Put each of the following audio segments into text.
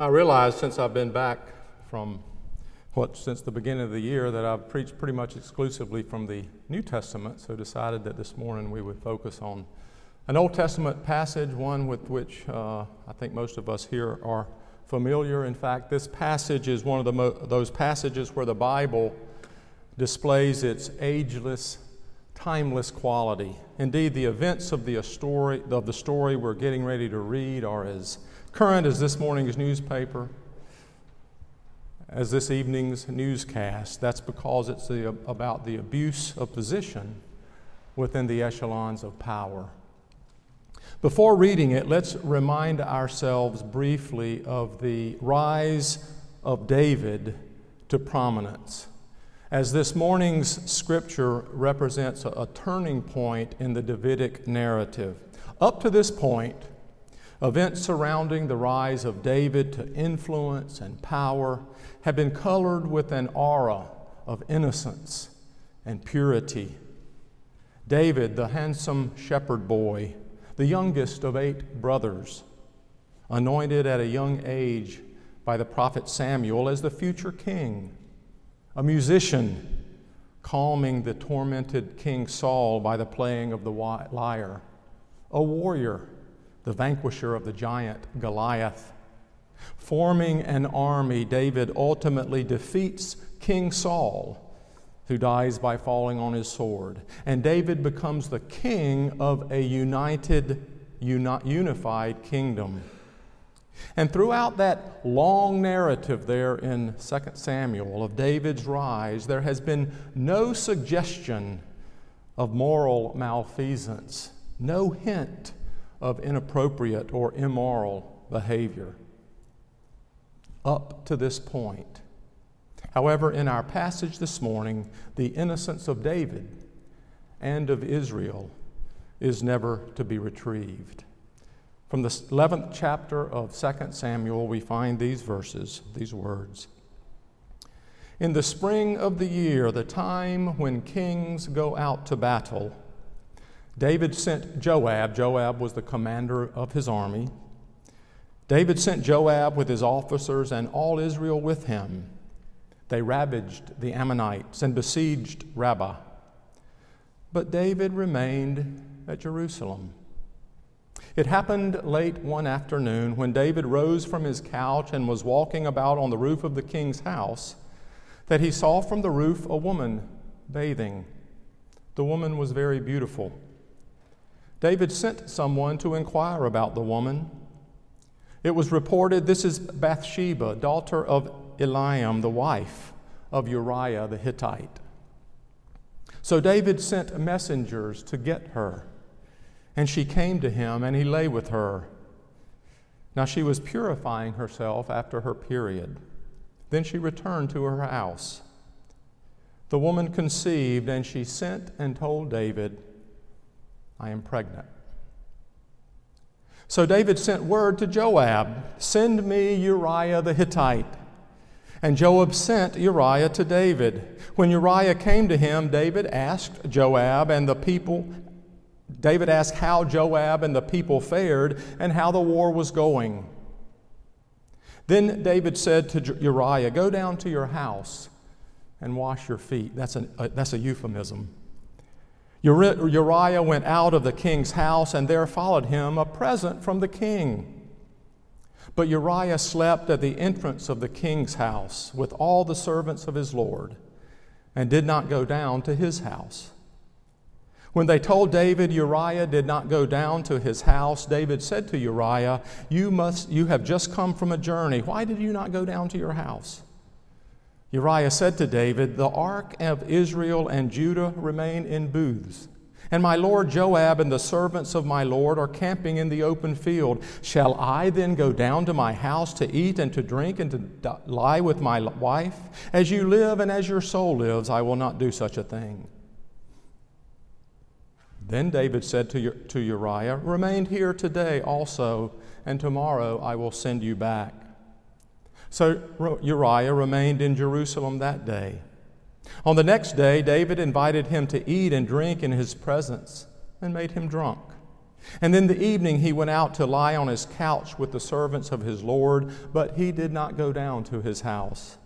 I realized since I've been back from what since the beginning of the year that I've preached pretty much exclusively from the New Testament, so decided that this morning we would focus on an Old Testament passage, one with which uh, I think most of us here are familiar. In fact, this passage is one of the mo- those passages where the Bible displays its ageless, timeless quality. Indeed, the events of the story of the story we're getting ready to read are as current as this morning's newspaper, as this evening's newscast. That's because it's the, about the abuse of position within the echelons of power. Before reading it, let's remind ourselves briefly of the rise of David to prominence. As this morning's scripture represents a, a turning point in the Davidic narrative. Up to this point, Events surrounding the rise of David to influence and power have been colored with an aura of innocence and purity. David, the handsome shepherd boy, the youngest of eight brothers, anointed at a young age by the prophet Samuel as the future king, a musician, calming the tormented King Saul by the playing of the lyre, a warrior the vanquisher of the giant Goliath. Forming an army, David ultimately defeats King Saul, who dies by falling on his sword. And David becomes the king of a united, uni- unified kingdom. And throughout that long narrative there in 2 Samuel of David's rise, there has been no suggestion of moral malfeasance, no hint of inappropriate or immoral behavior. Up to this point. However, in our passage this morning, the innocence of David and of Israel is never to be retrieved. From the 11th chapter of 2 Samuel, we find these verses, these words. In the spring of the year, the time when kings go out to battle, David sent Joab. Joab was the commander of his army. David sent Joab with his officers and all Israel with him. They ravaged the Ammonites and besieged Rabbah. But David remained at Jerusalem. It happened late one afternoon when David rose from his couch and was walking about on the roof of the king's house that he saw from the roof a woman bathing. The woman was very beautiful David sent someone to inquire about the woman. It was reported this is Bathsheba, daughter of Eliam, the wife of Uriah the Hittite. So David sent messengers to get her, and she came to him, and he lay with her. Now she was purifying herself after her period. Then she returned to her house. The woman conceived, and she sent and told David. I am pregnant. So David sent word to Joab Send me Uriah the Hittite. And Joab sent Uriah to David. When Uriah came to him, David asked Joab and the people, David asked how Joab and the people fared and how the war was going. Then David said to Uriah, Go down to your house and wash your feet. That's, an, uh, that's a euphemism. Uriah went out of the king's house, and there followed him a present from the king. But Uriah slept at the entrance of the king's house with all the servants of his Lord, and did not go down to his house. When they told David Uriah did not go down to his house, David said to Uriah, you, must, you have just come from a journey. Why did you not go down to your house? Uriah said to David, The ark of Israel and Judah remain in booths. And my lord Joab and the servants of my lord are camping in the open field. Shall I then go down to my house to eat and to drink and to lie with my wife? As you live and as your soul lives, I will not do such a thing. Then David said to, Uriah, Remain here today also, and tomorrow I will send you back. So Uriah remained in Jerusalem that day. On the next day, David invited him to eat and drink in his presence and made him drunk. And in the evening he went out to lie on his couch with the servants of his Lord, but he did not go down to his house.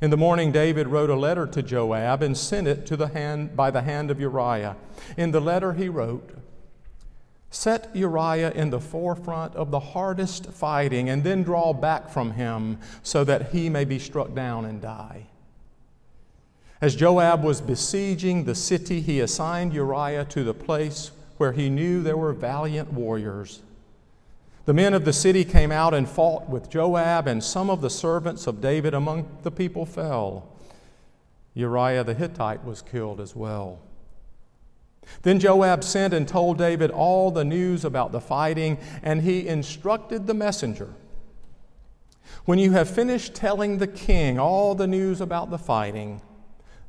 In the morning, David wrote a letter to Joab and sent it to the hand, by the hand of Uriah. In the letter, he wrote, Set Uriah in the forefront of the hardest fighting, and then draw back from him so that he may be struck down and die. As Joab was besieging the city, he assigned Uriah to the place where he knew there were valiant warriors. The men of the city came out and fought with Joab, and some of the servants of David among the people fell. Uriah the Hittite was killed as well. Then Joab sent and told David all the news about the fighting, and he instructed the messenger When you have finished telling the king all the news about the fighting,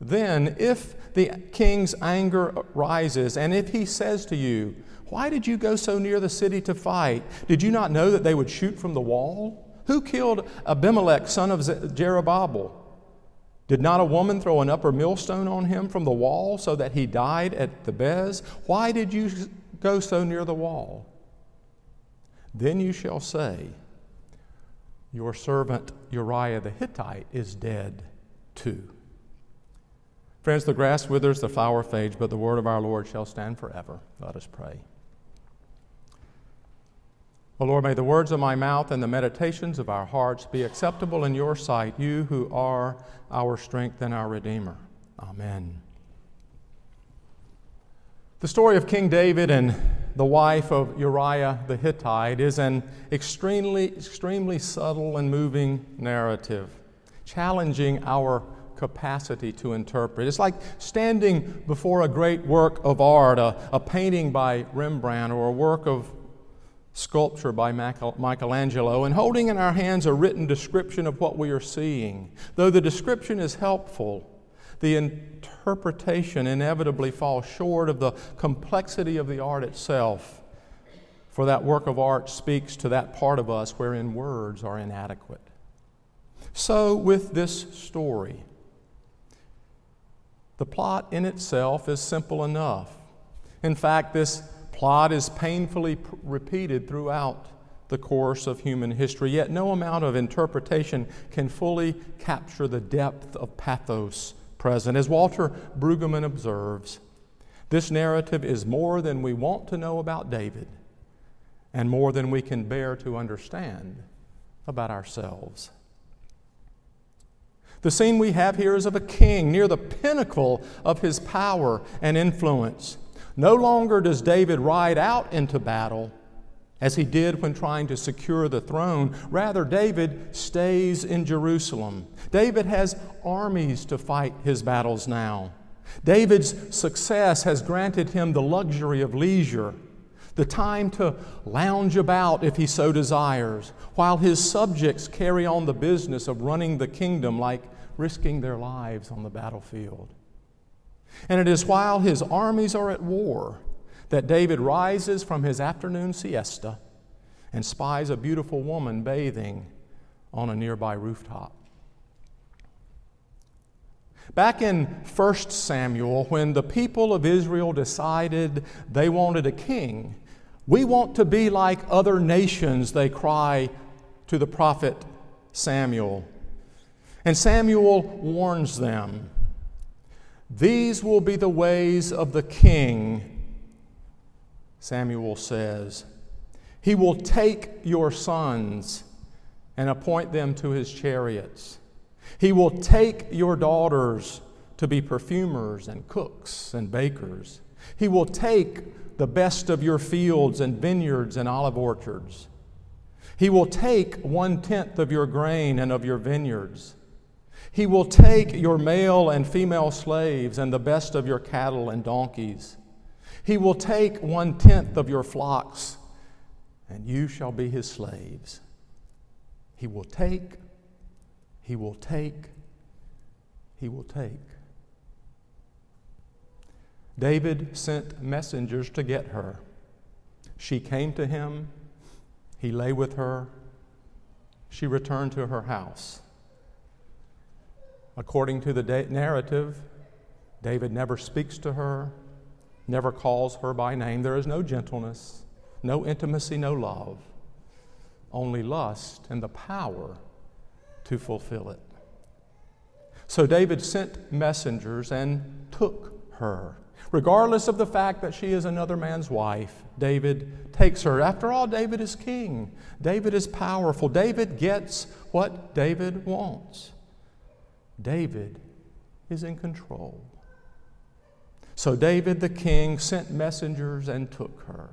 then if the king's anger rises, and if he says to you, Why did you go so near the city to fight? Did you not know that they would shoot from the wall? Who killed Abimelech, son of Jerubbaal? Did not a woman throw an upper millstone on him from the wall so that he died at Thebez? Why did you go so near the wall? Then you shall say, Your servant Uriah the Hittite is dead too. Friends, the grass withers, the flower fades, but the word of our Lord shall stand forever. Let us pray. O Lord, may the words of my mouth and the meditations of our hearts be acceptable in your sight, you who are our strength and our Redeemer. Amen. The story of King David and the wife of Uriah the Hittite is an extremely, extremely subtle and moving narrative, challenging our capacity to interpret. It's like standing before a great work of art, a, a painting by Rembrandt or a work of sculpture by Michelangelo, and holding in our hands a written description of what we are seeing. Though the description is helpful, the interpretation inevitably falls short of the complexity of the art itself, for that work of art speaks to that part of us wherein words are inadequate. So, with this story, the plot in itself is simple enough. In fact, this plot is painfully repeated throughout the course of human history, yet no amount of interpretation can fully capture the depth of pathos present. As Walter Brueggemann observes, this narrative is more than we want to know about David and more than we can bear to understand about ourselves. The scene we have here is of a king near the pinnacle of his power and influence. No longer does David ride out into battle as he did when trying to secure the throne. Rather, David stays in Jerusalem. David has armies to fight his battles now. David's success has granted him the luxury of leisure, the time to lounge about if he so desires, while his subjects carry on the business of running the kingdom like risking their lives on the battlefield. And it is while his armies are at war that David rises from his afternoon siesta and spies a beautiful woman bathing on a nearby rooftop. Back in 1 Samuel, when the people of Israel decided they wanted a king, we want to be like other nations, they cry to the prophet Samuel. And Samuel warns them These will be the ways of the king, Samuel says. He will take your sons and appoint them to his chariots. He will take your daughters to be perfumers and cooks and bakers. He will take the best of your fields and vineyards and olive orchards. He will take one tenth of your grain and of your vineyards. He will take your male and female slaves and the best of your cattle and donkeys. He will take one tenth of your flocks, and you shall be his slaves. He will take, he will take, he will take. David sent messengers to get her. She came to him, he lay with her, she returned to her house. According to the narrative, David never speaks to her, never calls her by name. There is no gentleness, no intimacy, no love, only lust and the power to fulfill it. So David sent messengers and took her. Regardless of the fact that she is another man's wife, David takes her. After all, David is king. David is powerful. David gets what David wants. David is in control. So David the king sent messengers and took her.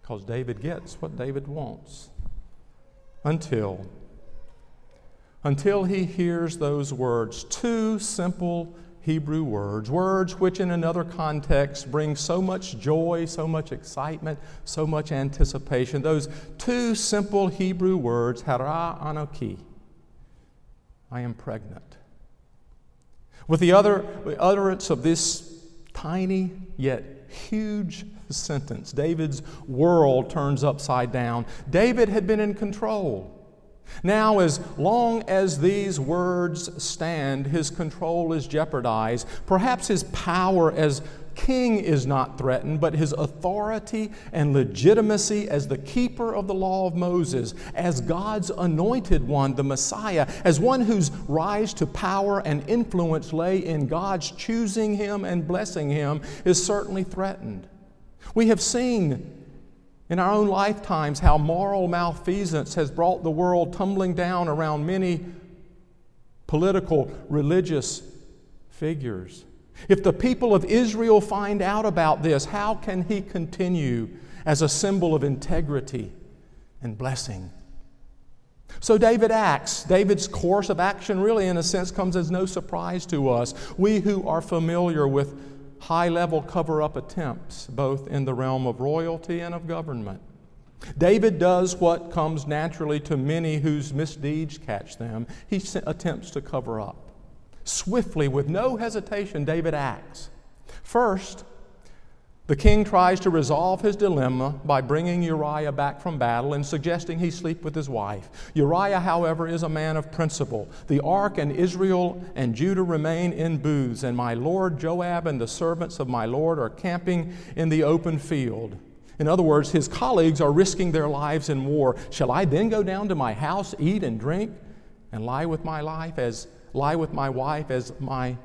Because David gets what David wants. Until until he hears those words, two simple Hebrew words, words which in another context bring so much joy, so much excitement, so much anticipation. Those two simple Hebrew words, hara anoki, I am pregnant. With the other the utterance of this tiny yet huge sentence, David's world turns upside down. David had been in control. Now, as long as these words stand, his control is jeopardized. Perhaps his power as king is not threatened, but his authority and legitimacy as the keeper of the law of Moses, as God's anointed one, the Messiah, as one whose rise to power and influence lay in God's choosing him and blessing him, is certainly threatened. We have seen in our own lifetimes how moral malfeasance has brought the world tumbling down around many political, religious figures. If the people of Israel find out about this, how can he continue as a symbol of integrity and blessing? So David acts. David's course of action, really, in a sense, comes as no surprise to us. We who are familiar with high level cover up attempts, both in the realm of royalty and of government. David does what comes naturally to many whose misdeeds catch them. He attempts to cover up. Swiftly, with no hesitation, David acts. First, the king tries to resolve his dilemma by bringing Uriah back from battle and suggesting he sleep with his wife. Uriah, however, is a man of principle. The ark and Israel and Judah remain in booths, and my lord Joab and the servants of my lord are camping in the open field. In other words, his colleagues are risking their lives in war. Shall I then go down to my house, eat and drink, and lie with my life as lie with my wife as my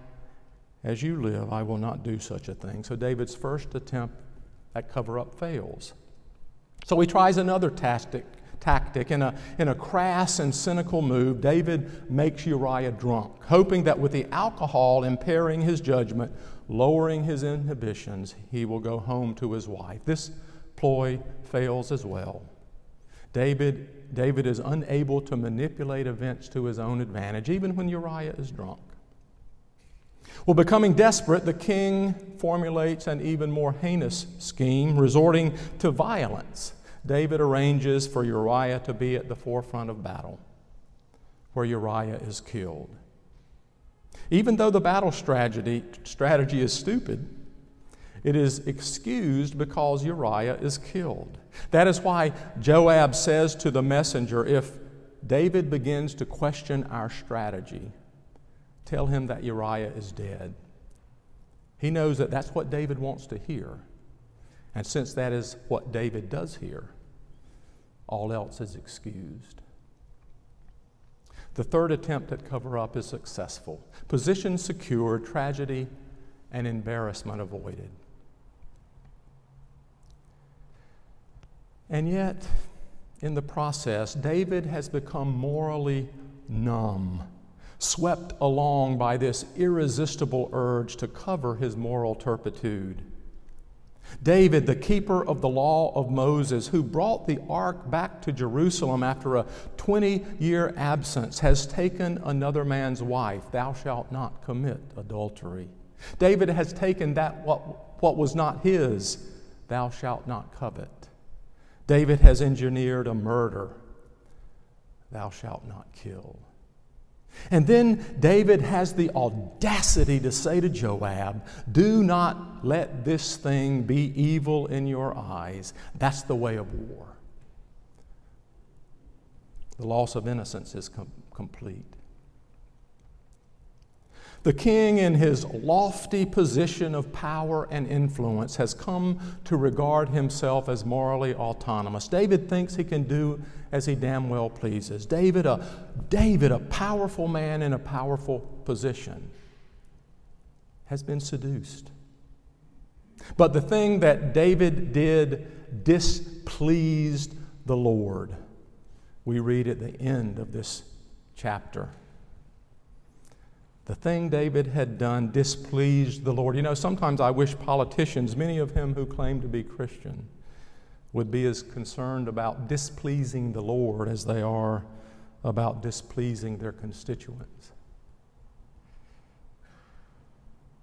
as you live, I will not do such a thing. So David's first attempt at cover up fails. So he tries another tactic. Tactic. In a, in a crass and cynical move, David makes Uriah drunk, hoping that with the alcohol impairing his judgment, lowering his inhibitions, he will go home to his wife. This ploy fails as well. David, David is unable to manipulate events to his own advantage, even when Uriah is drunk. Well, becoming desperate, the king formulates an even more heinous scheme, resorting to violence. David arranges for Uriah to be at the forefront of battle, where Uriah is killed. Even though the battle strategy, strategy is stupid, it is excused because Uriah is killed. That is why Joab says to the messenger if David begins to question our strategy, Tell him that Uriah is dead. He knows that that's what David wants to hear. And since that is what David does hear, all else is excused. The third attempt at cover up is successful. Position secured, tragedy and embarrassment avoided. And yet, in the process, David has become morally numb swept along by this irresistible urge to cover his moral turpitude. David, the keeper of the law of Moses, who brought the ark back to Jerusalem after a 20 year absence, has taken another man's wife. Thou shalt not commit adultery. David has taken that what, what was not his. Thou shalt not covet. David has engineered a murder. Thou shalt not kill. And then David has the audacity to say to Joab, Do not let this thing be evil in your eyes. That's the way of war. The loss of innocence is com- complete. The king, in his lofty position of power and influence, has come to regard himself as morally autonomous. David thinks he can do as he damn well pleases. David, a, David, a powerful man in a powerful position, has been seduced. But the thing that David did displeased the Lord. We read at the end of this chapter. The thing David had done displeased the Lord. You know, sometimes I wish politicians, many of them who claim to be Christian, would be as concerned about displeasing the Lord as they are about displeasing their constituents.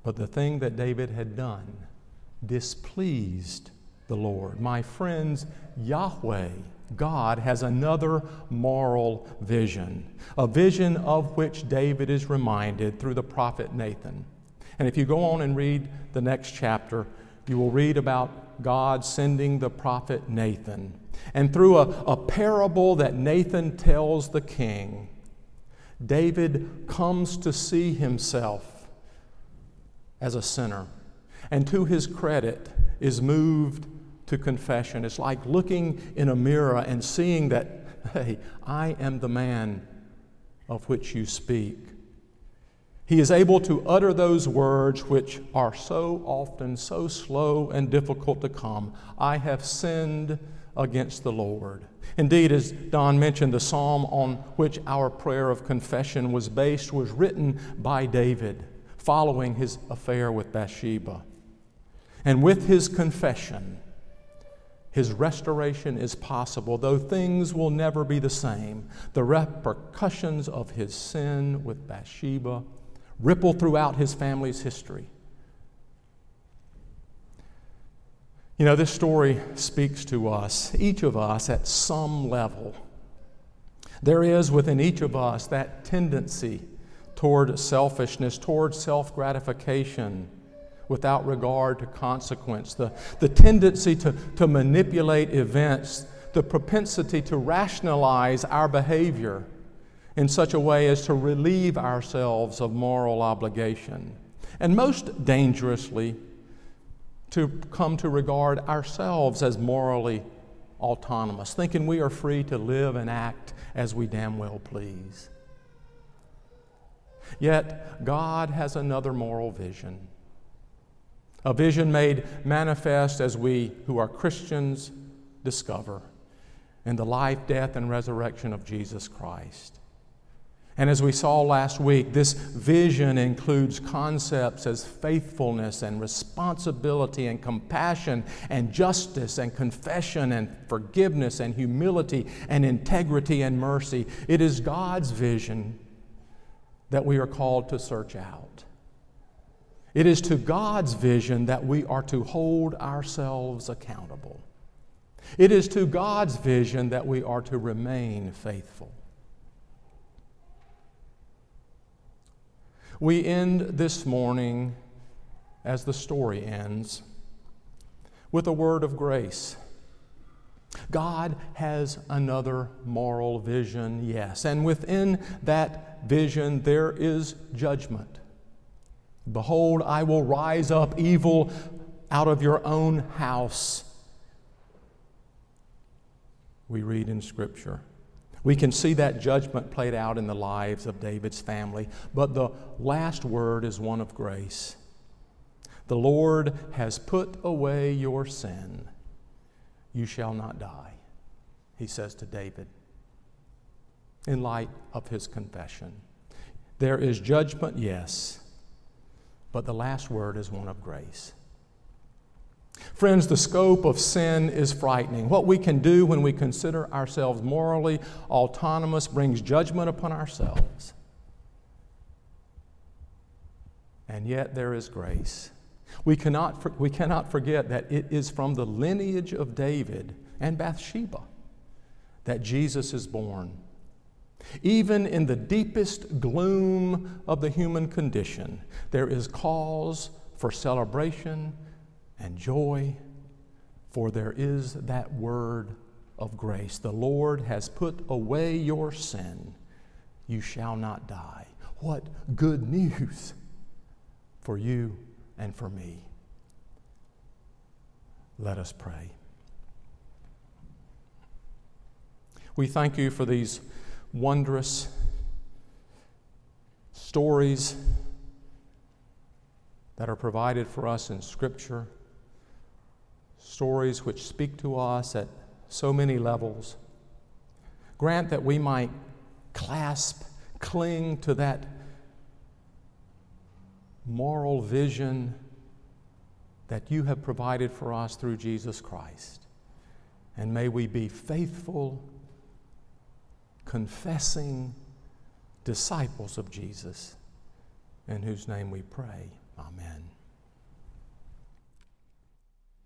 But the thing that David had done displeased the Lord. My friends, Yahweh God has another moral vision, a vision of which David is reminded through the prophet Nathan. And if you go on and read the next chapter, you will read about God sending the prophet Nathan. And through a, a parable that Nathan tells the king, David comes to see himself as a sinner. And to his credit, is moved to confession. It's like looking in a mirror and seeing that, hey, I am the man of which you speak. He is able to utter those words which are so often so slow and difficult to come. I have sinned against the Lord. Indeed, as Don mentioned, the psalm on which our prayer of confession was based was written by David following his affair with Bathsheba. And with his confession, his restoration is possible, though things will never be the same. The repercussions of his sin with Bathsheba ripple throughout his family's history. You know, this story speaks to us, each of us at some level. There is within each of us that tendency toward selfishness, toward self gratification without regard to consequence, the, the tendency to, to manipulate events, the propensity to rationalize our behavior in such a way as to relieve ourselves of moral obligation. And most dangerously, to come to regard ourselves as morally autonomous, thinking we are free to live and act as we damn well please. Yet, God has another moral vision a vision made manifest as we who are Christians discover in the life, death, and resurrection of Jesus Christ. And as we saw last week, this vision includes concepts as faithfulness and responsibility and compassion and justice and confession and forgiveness and humility and integrity and mercy. It is God's vision that we are called to search out. It is to God's vision that we are to hold ourselves accountable. It is to God's vision that we are to remain faithful. We end this morning, as the story ends, with a word of grace. God has another moral vision, yes, and within that vision there is judgment. Behold, I will rise up evil out of your own house. We read in Scripture. We can see that judgment played out in the lives of David's family, but the last word is one of grace. The Lord has put away your sin. You shall not die, he says to David, in light of his confession. There is judgment, yes but the last word is one of grace. Friends, the scope of sin is frightening. What we can do when we consider ourselves morally autonomous brings judgment upon ourselves. And yet there is grace. We cannot, we cannot forget that it is from the lineage of David and Bathsheba that Jesus is born. Even in the deepest gloom of the human condition, there is cause for celebration and joy, for there is that word of grace. The Lord has put away your sin. You shall not die. What good news! for you and for me. Let us pray. We thank you for these wondrous stories that are provided for us in Scripture, stories which speak to us at so many levels. Grant that we might clasp, cling to that moral vision that you have provided for us through Jesus Christ. And may we be faithful, confessing disciples of Jesus, in whose name we pray. Amen.